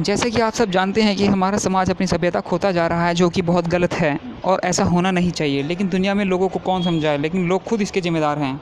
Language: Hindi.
जैसे कि आप सब जानते हैं कि हमारा समाज अपनी सभ्यता खोता जा रहा है, जो कि बहुत गलत है, और ऐसा होना नहीं चाहिए। लेकिन दुनिया में लोगों को कौन समझाए? लेकिन लोग खुद इसके ज़िम्मेदार हैं।